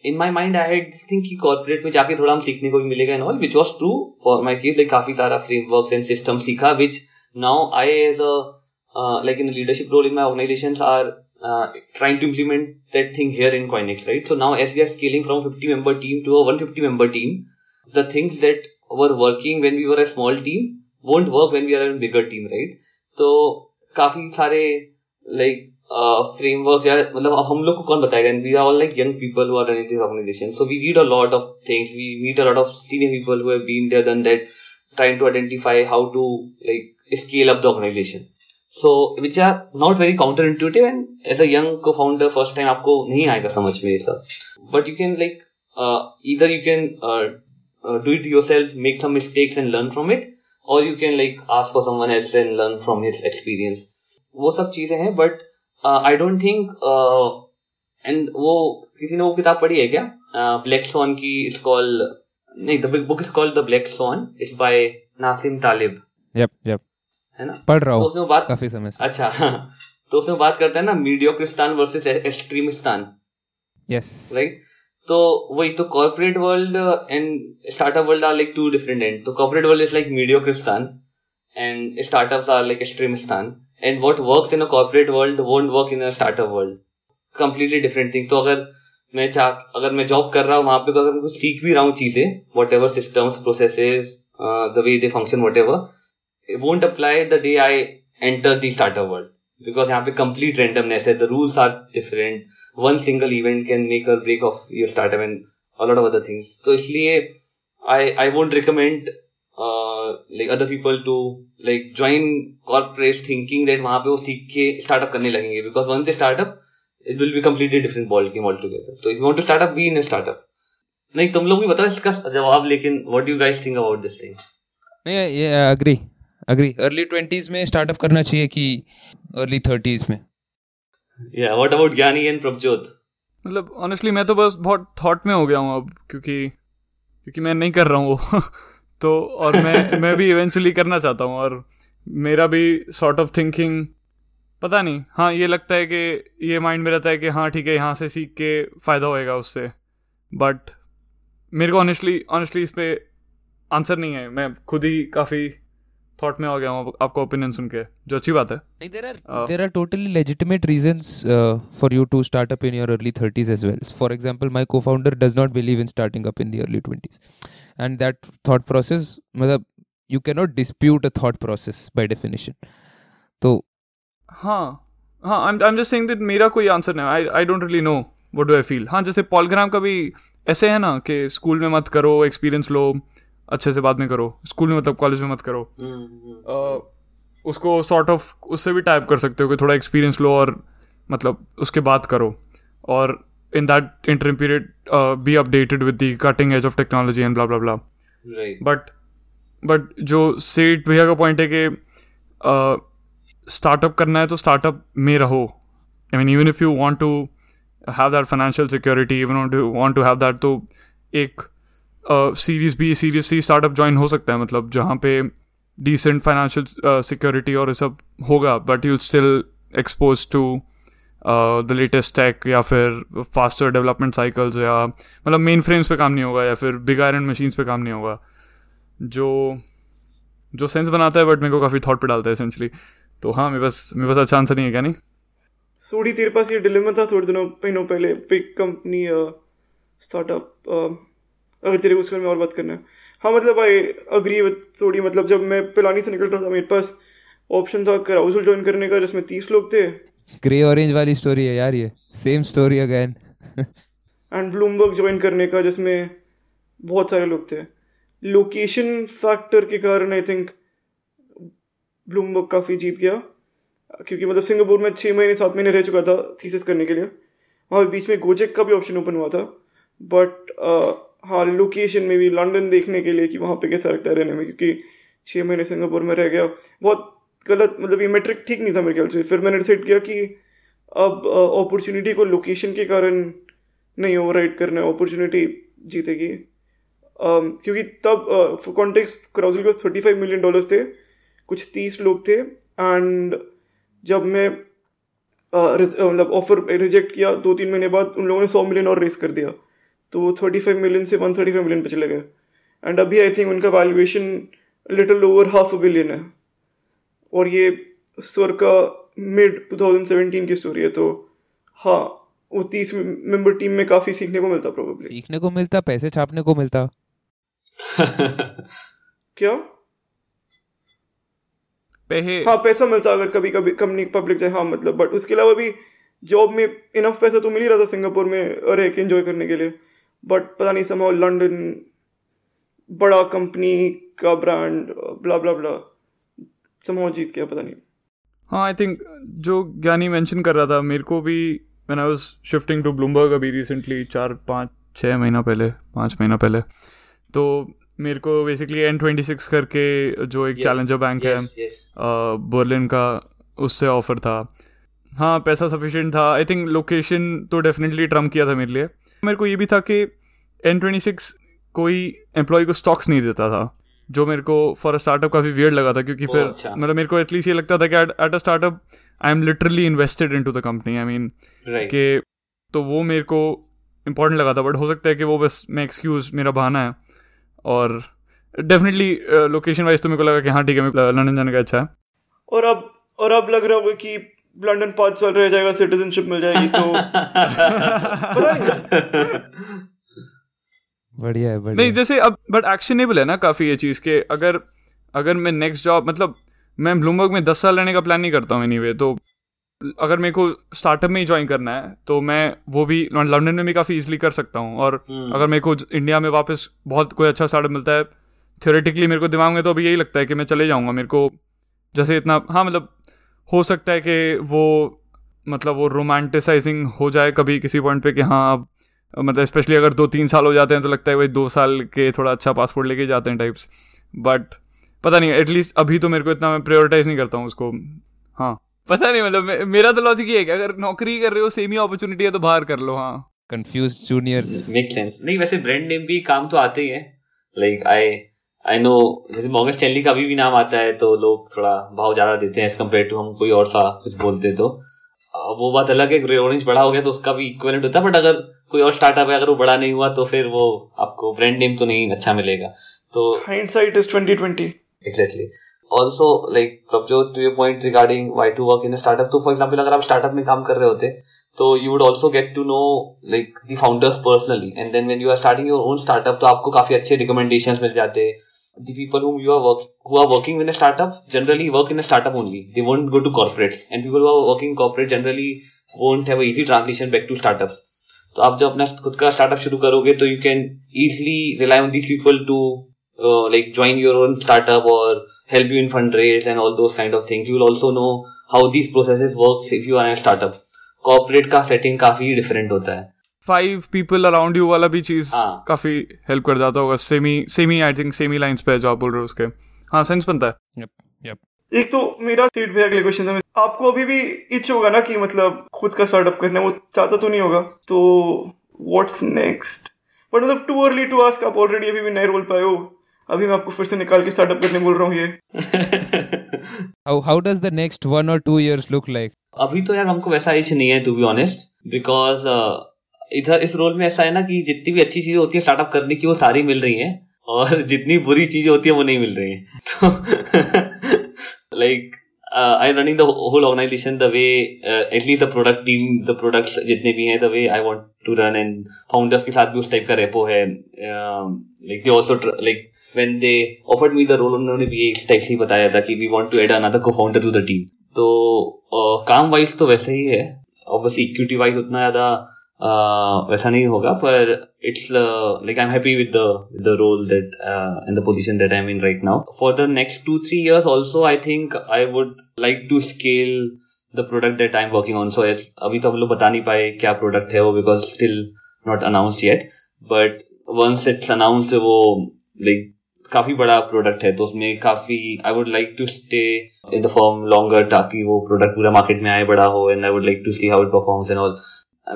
in my mind I had think कि corporate में जाके थोड़ा हम सीखने को भी मिलेगा and all which was true for my case like काफ़ी सारा फ्रेमवर्क एंड सिस्टम सीखा which now I as a uh, like in a leadership role in my organizations are uh, trying to implement that thing here in Coinex, right? So now as we are scaling from 50 member team to a 150 member team, the things that were working when we were a small team won't work when we are a bigger team, right? तो काफी सारे like framework या मतलब अब हम लोग को कौन बताएगा we are all like young people who are running this organisation so we read a lot of things we meet a lot of senior people who have been there done that trying to identify how to like scale up the organization so which are not very counterintuitive and as a young co-founder first time आपको नहीं आएगा समझ में ये सब but you can like uh, either you can uh, uh, do it yourself make some mistakes and learn from it or you can like ask for someone else and learn from his experience वो सब चीज़ें हैं but I don't think and वो किसी ने वो किताब पढ़ी है क्या ब्लैक सॉन की इट्स कॉल नहीं the book is called the black swan it's by Nassim Taleb Yep, yep. है ना? पढ़ रहा तो हूँ उसमें बात काफ़ी समय से। अच्छा तो उसमें बात करता है ना Mediocristan versus Extremistan yes right तो वही तो corporate world and startup world are like two different and तो corporate world is like Mediocristan and startups are like Extremistan and what works in a corporate world won't work in a startup world completely different thing तो अगर मैं चाह अगर मैं job कर रहा हूँ वहाँ पे तो अगर मैं कुछ सीख भी रहा हूँ चीज़ें whatever systems processes the way they function whatever won't apply the day I enter the startup world because यहाँ पे कंप्लीट रेंडमनेस है. The rules are different one single event can make a break of your startup and a lot of other things तो इसलिए I I won't recommend like other people to like join corporate thinking that वहाँ पे वो सीख के startup करने लगेंगे. Because one से startup it will be completely different ball game altogether तो if you want to start up be in startup नहीं, तुम लोग भी बताओ इसका जवाब, लेकिन what do you guys think about this thing नहीं, ये एग्री एग्री अर्ली ट्वेंटीज में स्टार्टअप करना चाहिए कि अर्ली थर्टीज में? या what about Gyani and Prabhjot मतलब ऑनेस्टली मैं तो बस बहुत थॉट में हो गया हूँ अब क्योंकि क्योंकि मैं नहीं कर रहा हूँ वो। तो और मैं मैं भी इवेंचुअली करना चाहता हूँ और मेरा भी सॉर्ट ऑफ़ थिंकिंग पता नहीं हाँ ये लगता है कि ये माइंड में रहता है कि हाँ ठीक है यहाँ से सीख के फ़ायदा होएगा उससे। बट मेरे को ऑनेस्टली ऑनेस्टली इस पर आंसर नहीं है। मैं खुद ही काफ़ी थॉट में आ गया हूँ आपका ओपिनियन सुन के जो अच्छी बात है। नहीं there are there are totally legitimate reasons for you to start up in your early thirties as well for example my co-founder does not believe in starting up in the early twenties and that thought process मतलब you can not dispute a thought process by definition तो हाँ हाँ I am just saying that मेरा कोई answer नहीं I I don't really know what do I feel हाँ जैसे पॉलग्राम का भी ऐसे है ना कि स्कूल में मत करो एक्सपीरियंस लो। अच्छे से बाद में करो। स्कूल में मतलब कॉलेज में मत करो। uh, उसको सॉर्ट ऑफ़ उससे भी टाइप कर सकते हो कि थोड़ा एक्सपीरियंस लो और मतलब उसके बाद करो। और in that interim period be updated with the cutting edge of technology and blah blah blah but but जो सेठ भैया का पॉइंट है कि स्टार्टअप uh, करना है तो स्टार्टअप में रहो। I mean even if you want to have that financial security even want to have that तो एक series B series C startup join हो सकता है मतलब जहाँ पे डिसेंट फाइनेंशियल सिक्योरिटी और ये सब होगा but you still expose to the latest tech या फिर फास्टर डेवलपमेंट साइकिल्स या मतलब मेन फ्रेम्स पे काम नहीं होगा या फिर बिग आयरन मशीन्स पे काम नहीं होगा, जो जो सेंस बनाता है बट मेरे को काफ़ी थॉट पे डालता है एसेंशली तो हाँ मेरे पास मेरे पास अच्छा आंसर नहीं है क्या, नहीं? सोडी, तेरे पास ये डिलेमा था थोड़े दिनों, महीनों पहले पिक कंपनी स्टार्टअप अगर तेरे को उसके में और बात करना है। हाँ मतलब आई अग्री विद सोडी मतलब जब मैं पिलानी से निकल रहा था मेरे पास ऑप्शन था कराउजल ज्वाइन करने का जिसमें तीस लोग थे। ग्रे ऑरेंज वाली स्टोरी है यार ये। Same story again and Bloomberg join करने का जिसमें बहुत सारे लोग थे। लोकेशन फैक्टर के कारण आई थिंक ब्लूमबर्ग काफ़ी जीत गया। क्योंकि मतलब सिंगापुर में छः महीने सात महीने रह चुका था थीसिस करने के लिए। वहाँ बीच में गोजेक का भी ऑप्शन ओपन हुआ था। बट हाँ लोकेशन में भी लंदन देखने के लिए कि वहाँ पे कैसा लगता है रहने में, क्योंकि छः महीने सिंगापुर में रह गया। बहुत गलत मतलब ये मेट्रिक ठीक नहीं था मेरे ख्याल से। फिर मैंने डिसाइड किया कि अब अपॉर्चुनिटी को लोकेशन के कारण नहीं ओवर करना है अपॉर्चुनिटी जीतेगी। क्योंकि तब कॉन्टेक्स क्राउजल के थर्टी फाइव मिलियन डॉलर्स थे, कुछ तीस लोग थे एंड जब मैं मतलब ऑफ़र रिजेक्ट किया दो तीन महीने बाद, उन लोगों ने सौ मिलियन और रेस कर दिया। तो वो थर्टी फाइव मिलियन से वन थर्टी फाइव मिलियन पे चले गए। एंड अभी आई थिंक उनका valuation little over half a billion है। और ये स्वर का मिड 2017 की स्टोरी है तो हाँ वो तीस मेंबर टीम में काफ़ी सीखने को मिलता प्रोबेबली सीखने को मिलता पैसे छापने को मिलता। क्या? पैसे। हाँ पैसा मिलता अगर कभी कभी कंपनी पब्लिक जाए हाँ मतलब बट उसके अलावा भी जॉब में इनफ पैसा तो मिल ही रहा था सिंगापुर में रह के एंजॉय करने के लिए। बट पता नहीं समाओ लंदन बड़ा कंपनी का ब्रांड ब्ला ब्ला ब्ला समाओ जीत गया पता नहीं। हाँ आई थिंक जो ज्ञानी मेंशन कर रहा था मेरे को भी मैंने I was shifting to Bloomberg अभी रिसेंटली चार पाँच छः महीना पहले पाँच महीना पहले तो मेरे को बेसिकली एन ट्वेंटी सिक्स करके जो एक चैलेंजर yes, बैंक yes, है बर्लिन का उससे ऑफ़र था। हाँ पैसा सफिशिएंट था। आई थिंक लोकेशन तो डेफिनेटली ट्रम किया था मेरे लिए। मेरे को ये भी था कि एन ट्वेंटी सिक्स कोई एम्प्लॉय को स्टॉक्स नहीं देता था जो मेरे को फॉर अ स्टार्टअप काफ़ी वियर्ड लगा था क्योंकि फिर अच्छा। मतलब मेरे को एटलीस्ट ये लगता था कि at a startup I am literally invested in to the company I mean कि तो वो मेरे को इम्पोर्टेंट लगा था बट हो सकता है कि वो बस मैं एक्सक्यूज मेरा बहाना है और डेफिनेटली लोकेशन वाइज तो मेरे को लगा कि हाँ ठीक है लंदन जाने का अच्छा है और अब और अब लग रहा होगा कि लंदन पाँच साल रह जाएगा सिटीजनशिप मिल जाएगी तो पता नहीं। बढ़िया है बढ़िया नहीं जैसे अब बट एक्शनेबल है ना काफ़ी ये चीज़ के अगर अगर मैं नेक्स्ट जॉब मतलब मैं ब्लूमबर्ग में दस साल रहने का प्लान नहीं करता हूँ एनी तो अगर मेरे को स्टार्टअप में ही ज्वाइन करना है तो मैं वो भी लंदन में भी काफ़ी इजीली कर सकता हूँ। और हम्म। अगर मेरे को इंडिया में वापस बहुत कोई अच्छा स्टार्टअप मिलता है थियोरेटिकली मेरे को दिमाग में तो अभी यही लगता है कि मैं चले जाऊँगा मेरे को जैसे इतना हाँ मतलब हो सकता है कि वो मतलब वो रोमांटिसाइजिंग हो जाए कभी किसी पॉइंट पे कि हाँ अब मतलब स्पेशली अगर दो तीन साल हो जाते हैं तो लगता है भाई दो साल के थोड़ा अच्छा पासपोर्ट लेके जाते हैं टाइप्स बट पता नहीं एटलीस्ट अभी तो मेरे को इतना मैं प्रायोरिटाइज नहीं करता हूँ उसको। हाँ। पता नहीं मतलब मे- मेरा तो लॉजिक ये है कि अगर नौकरी कर रहे हो सेम ही अपॉर्चुनिटी है तो बाहर कर लो हाँ। कंफ्यूज जूनियर्स मेक सेंस नहीं वैसे ब्रांड नेम भी काम तो आते ही है। लाइक आई आई नो जैसे मॉगस चैली का भी नाम आता है तो लोग थोड़ा भाव ज़्यादा देते हैं एज कंपेयर टू हम कोई और सा कुछ बोलते तो। वो बात अलग है ऑरेंज बड़ा हो गया तो उसका भी इक्वेलेंट होता है बट अगर कोई और स्टार्टअप है अगर वो बड़ा नहीं हुआ तो फिर वो आपको ब्रांड नेम तो नहीं अच्छा मिलेगा। तो hindsight is 2020 exactly also like कब जो to a point regarding why to work in startup तो फॉर एग्ज़ाम्पल अगर आप स्टार्टअप में काम कर रहे होते तो you would also get to know like the founders personally and then when you are starting your own startup तो आपको काफ़ी अच्छे रिकमेंडेशन मिल जाते हैं the people whom you are work who are working in a startup generally work in a startup only they won't go to corporates and people who are working in corporate generally won't have a easy transition back to startups तो आप जब अपना खुद का startup शुरू करोगे तो you can on these people to uh, like join your own startup or help you in fundraise and all those kind of things. You will also know how these processes works if you are in a startup. Corporate का setting काफ़ी different होता है five people around you वाला भी चीज़ हाँ। काफ़ी help कर जाता होगा। Semi semi I think semi lines पे जो आप बोल रहे हो उसके। हाँ सेंस बनता है। यप यप एक तो मेरा सीट पे अगले क्वेश्चन था। आपको अभी भी इच होगा ना कि मतलब खुद का स्टार्टअप करना वो चाहता तो नहीं होगा। तो व्हाट्स नेक्स्ट बट मतलब टू अर्ली टू आस्क आप ऑलरेडी अभी भी नए रोल पाए हो। अभी मैं आपको फिर से निकाल के स्टार्टअप करने बोल रहा हूँ ये। How how does the next one or two years look like? अभी तो यार हमको वैसा इच नहीं है टू बी ऑनेस्ट बिकॉज़ इधर इस रोल में ऐसा है ना कि जितनी भी अच्छी चीज़ें होती है स्टार्टअप करने की वो सारी मिल रही हैं और जितनी बुरी चीज़ें होती है वो नहीं मिल रही हैं। तो like I am running the whole organisation the way at least the product team the products जितने भी हैं the way I want to run and founders के साथ भी उस टाइप का रेपो है। Like they also like when they offered me the role उन्होंने भी इस टाइप से बताया था कि we want to add another co-founder to the team तो uh, काम वाइज तो वैसे ही है। ऑब्वियसली इक्विटी वाइज उतना ज़्यादा uh, वैसा नहीं होगा पर it's like I am happy with the role that in the position that I am in right now for the next two three years also I think I would like to scale the product that I am working on so अभी तो हम लोग बता नहीं पाए क्या product है वो because still not announced yet but once it's announced वो लाइक काफ़ी बड़ा प्रोडक्ट है तो उसमें काफ़ी I would like to stay in the form longer ताकि वो प्रोडक्ट पूरा मार्केट में आए बड़ा हो and I would like to see how it performs and all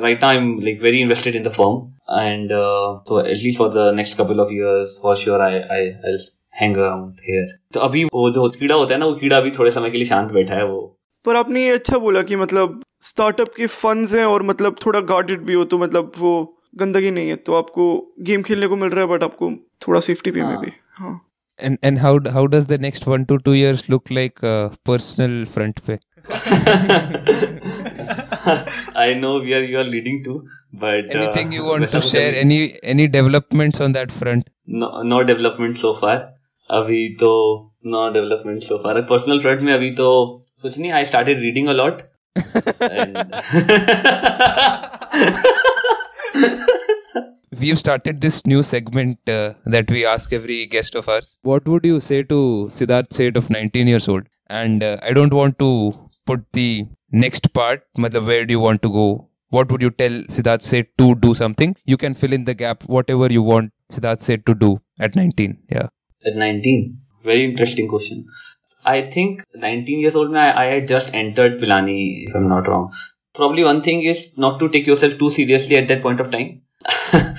right now i'm like very invested in the firm and uh, so at least for the next couple of years for sure i i i'll hang around here तो अभी वो जो कीड़ा होता है ना वो कीड़ा अभी थोड़े समय के लिए शांत बैठा है वो पर आपने ये अच्छा बोला कि मतलब स्टार्टअप के फंड्स हैं और मतलब थोड़ा गार्डेड भी हो तो मतलब वो गंदगी नहीं है तो आपको गेम खेलने को मिल रहा है बट आपको थोड़ा सेफ्टी भी में हाँ। भी हाँ and and how how does the next one to two years look like uh, personal पे I know where you are leading to, but uh, anything you want वैसा to कुछ share अभी- any any developments on that front no, no development so far अभी तो no development so far personal front में अभी तो कुछ नहीं I started reading a lot and we've started this new segment uh, that we ask every guest of ours what would you say to siddharth Seth of 19 years old and uh, i don't want to put the next part matlab, where do you want to go what would you tell siddharth Seth to do something you can fill in the gap whatever you want siddharth Seth to do at 19 yeah At 19. Very interesting question. I think 19 years old, I, I had just entered Pilani, if I'm not wrong. Probably one thing is not to take yourself too seriously at that point of time.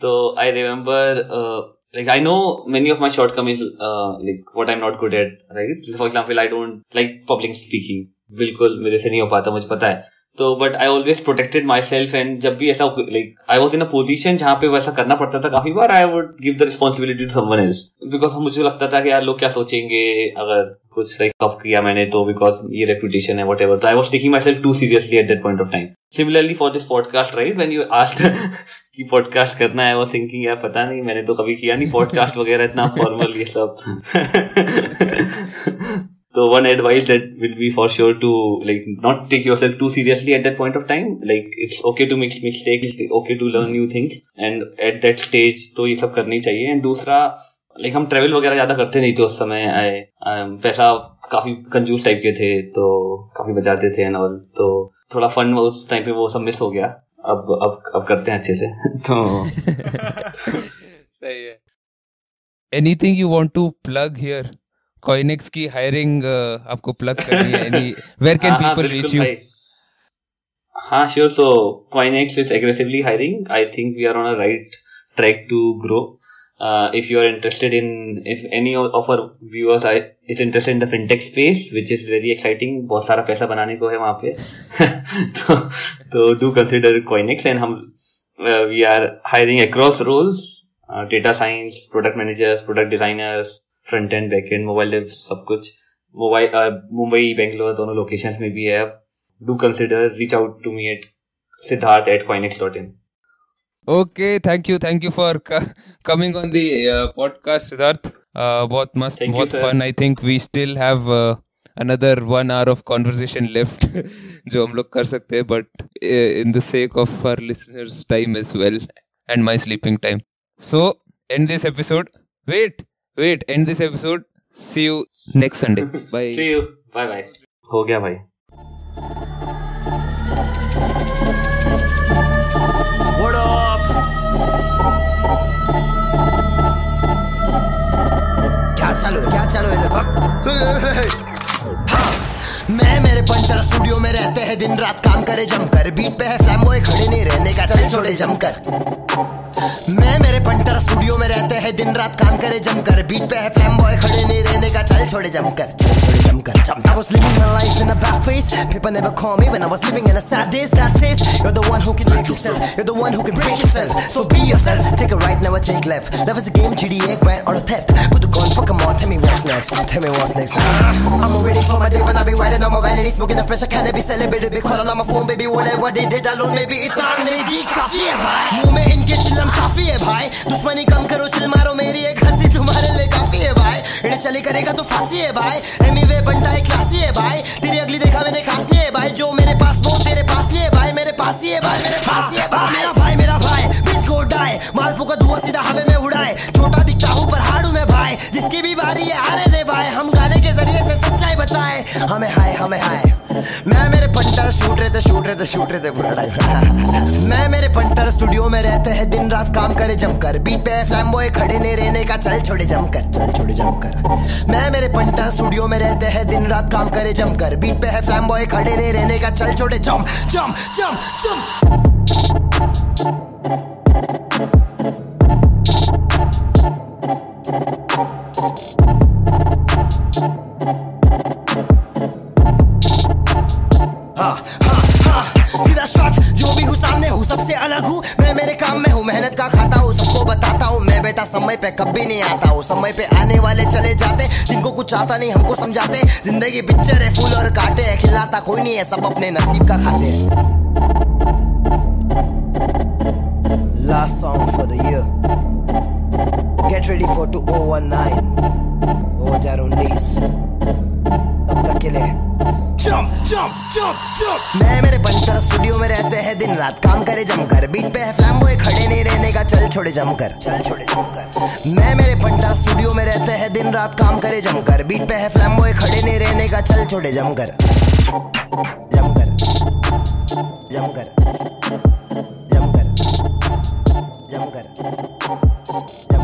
so I remember, uh, like I know many of my shortcomings, uh, like what I'm not good at, right? For example, I don't like public speaking. बिल्कुल, मेरे से नहीं हो पाता, मुझे पता है। तो but I always protected myself and जब भी ऐसा like I was in a position जहाँ पे वैसा करना पड़ता था, काफ़ी बार I would give the responsibility to someone else because मुझे लगता था कि यार लोग क्या सोचेंगे, अगर कुछ लाइक कफ किया मैंने तो बिकॉज़ ये रेपुटेशन है वट एवर तो I was taking myself too seriously at that point of time similarly for this podcast right when you asked कि पॉडकास्ट करना है वो थिंकिंग यार, पता नहीं, मैंने तो कभी किया नहीं पॉडकास्ट वगैरह इतना फॉर्मल ये सब. So one advice that will be for sure to like not take yourself too seriously at that point of time. Like it's okay to make mistakes, it's okay to learn new things, and at that stage तो ये सब करनी चाहिए. And दूसरा like हम travel वगैरह ज़्यादा करते नहीं थे उस समय आए पैसा काफ़ी कंजूस टाइप के थे तो काफ़ी बचाते थे एंड ऑल तो थोड़ा फन उस टाइम पे वो सब मिस हो गया अब अब अब करते हैं अच्छे से तो सही है anything you want to plug here Koinex की हायरिंग uh, आपको प्लग करनी है anywhere can people reach you हाँ sure so Koinex is aggressively hiring I think we are on a right track to grow uh, if you are interested in if any of our viewers are is interested in the fintech space which is very exciting बहुत सारा पैसा बनाने को है वहाँ पे तो तो do consider Coinex and हम uh, we are hiring across roles uh, data science product managers product designers front end back end mobile dev सब कुछ। मोबाइल मुंबई बेंगलोर दोनों लोकेशन में भी है do consider reach out to me at Siddharth at Koinex dot in okay thank you thank you for coming on the podcast Siddharth बहुत मस्त बहुत fun I think we still have another one hour of conversation left जो हम लोग कर सकते हैं but in the sake of our listeners time as well and my sleeping time. So end this episode. Wait! Wait end this episode. See you next sunday. Bye. See you. Bye bye. हो गया भाई What up? क्या चालू है? क्या चालू है इधर? हाँ, मैं मेरे पंटर स्टूडियो में रहते हैं दिन रात काम करे जमकर बीट पे है फ्लैम खड़े नहीं रहने का चल छोड़े जमकर मैं मेरे पंटर स्टूडियो में रहते हैं दिन रात काम करे जमकर बीट पे है फ्लैम बॉय खड़े नहीं रहने का चल छोड़े जमकर चल छोड़े जमकर जम I was living my life in a bad face People never call me when I was living in a sad days That says you're the one who can make yourself You're the one who can break yourself So be yourself Take a right, never take left Love is a game, GTA, grind or a theft Put the gun, fuck 'em all, tell me what's next Tell me what's next I'm ready for my day when I be riding on my vanity Smoking the fresh, I can't be celebrated Be calling on my phone, baby, whatever they did alone Maybe इतना अंग्रेजी काफी है भाई मुंह में इनके चिल्लम काफ़ी है भाई दुश्मनी कम करो चिल मारो, मेरी एक हँसी तुम्हारे लिए काफ़ी है भाई इन्हें चली करेगा तो फांसी है भाई एमी वे बनता है क्लासी है भाई तेरी अगली देखा मैंने खास है भाई जो मेरे पास वो तेरे पास नहीं है भाई मेरे पास ही है भाई मेरे पास ही है भाई मेरा भाई मेरा भाई. बीच को उड़ाए मालफू का धुआँ सीधा हवे में उड़ाए. छोटा दिखता हूँ, पर हाड़ू में भाई जिसकी भी बारी है, आने दे भाई हम गाने के ज़रिए से सच्चाई बताए. हमें हाय हमें हाय. मैं मेरे पंटर शूट रहे थे, शूट रहे थे, शूट रहे थे मैं मेरे पंटर स्टूडियो में रहते हैं, दिन रात काम करे जमकर। बीट पे फ्लैम बॉय खड़े ने रहने का चल छोड़े जमकर, चल छोड़े जमकर। मैं मेरे पंटर स्टूडियो में रहते हैं, दिन रात काम करे जमकर। बीट पे फ्लैम बॉय खड़े ने रहने का चल छोड़े जम जम जम जम। समय पे कभी नहीं आता, वो समय पे आने वाले चले जाते, जिनको कुछ आता नहीं, हमको समझाते ज़िंदगी पिक्चर है, फूल और काटे है, खिलाता कोई नहीं है, सब अपने नसीब का खाते हैं Last song for the year. Get ready for 2019. 2019. Jump, jump, jump. मैं मेरे बंटर स्टूडियो में रहते हैं दिन रात। काम करे जमकर। बीट पे है फ्लैम बॉय खड़े नहीं रहने का चल छोड़े जमकर। चल छोड़े जमकर। मैं मेरे बंटर स्टूडियो में रहते हैं दिन रात। काम करे जमकर। बीट पे है फ्लैम बॉय खड़े नहीं रहने का चल छोड़े जमकर। जमकर। जमकर। जमकर। जमकर।